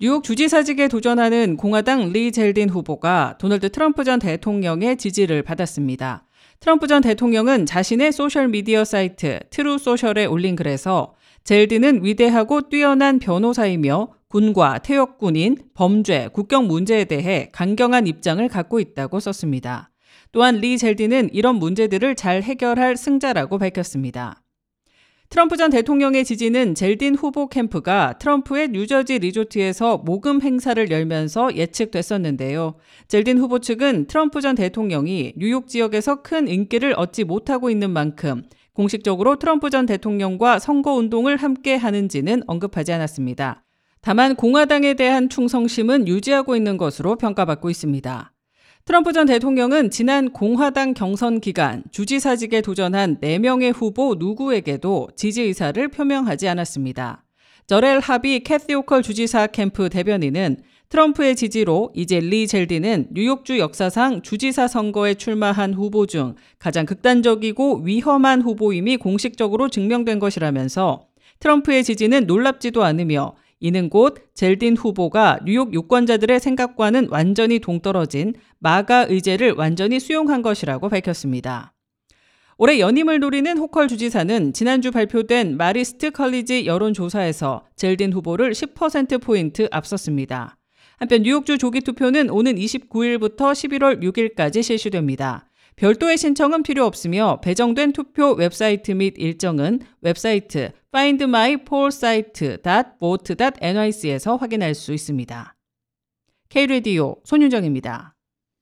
뉴욕 주지사직에 도전하는 공화당 리 젤딘 후보가 도널드 트럼프 전 대통령의 지지를 받았습니다. 트럼프 전 대통령은 자신의 소셜미디어 사이트 트루스 소셜에 올린 글에서 젤딘은 위대하고 뛰어난 변호사이며 군과 퇴역군인, 범죄, 국경 문제에 대해 강경한 입장을 갖고 있다고 썼습니다. 또한 리 젤딘은 이런 문제들을 잘 해결할 승자라고 밝혔습니다. 트럼프 전 대통령의 지지는 젤딘 후보 캠프가 트럼프의 뉴저지 리조트에서 모금 행사를 열면서 예측됐었는데요. 젤딘 후보 측은 트럼프 전 대통령이 뉴욕 지역에서 큰 인기를 얻지 못하고 있는 만큼 공식적으로 트럼프 전 대통령과 선거 운동을 함께 하는지는 언급하지 않았습니다. 다만 공화당에 대한 충성심은 유지하고 있는 것으로 평가받고 있습니다. 트럼프 전 대통령은 지난 공화당 경선 기간 주지사직에 도전한 4명의 후보 누구에게도 지지 의사를 표명하지 않았습니다. 저렐 하비 캐시 호컬 주지사 캠프 대변인은 트럼프의 지지로 이제 리 젤딘은 뉴욕주 역사상 주지사 선거에 출마한 후보 중 가장 극단적이고 위험한 후보임이 공식적으로 증명된 것이라면서 트럼프의 지지는 놀랍지도 않으며 이는 곧 젤딘 후보가 뉴욕 유권자들의 생각과는 완전히 동떨어진 MAGA 의제를 완전히 수용한 것이라고 밝혔습니다. 올해 연임을 노리는 호컬 주지사는 지난주 발표된 마리스트 컬리지 여론조사에서 젤딘 후보를 10%포인트 앞섰습니다. 한편 뉴욕주 조기 투표는 오는 29일부터 11월 6일까지 실시됩니다. 별도의 신청은 필요 없으며 배정된 투표 웹사이트 및 일정은 웹사이트 findmypollsite.vote.nyc에서 확인할 수 있습니다. K-Radio 손윤정입니다.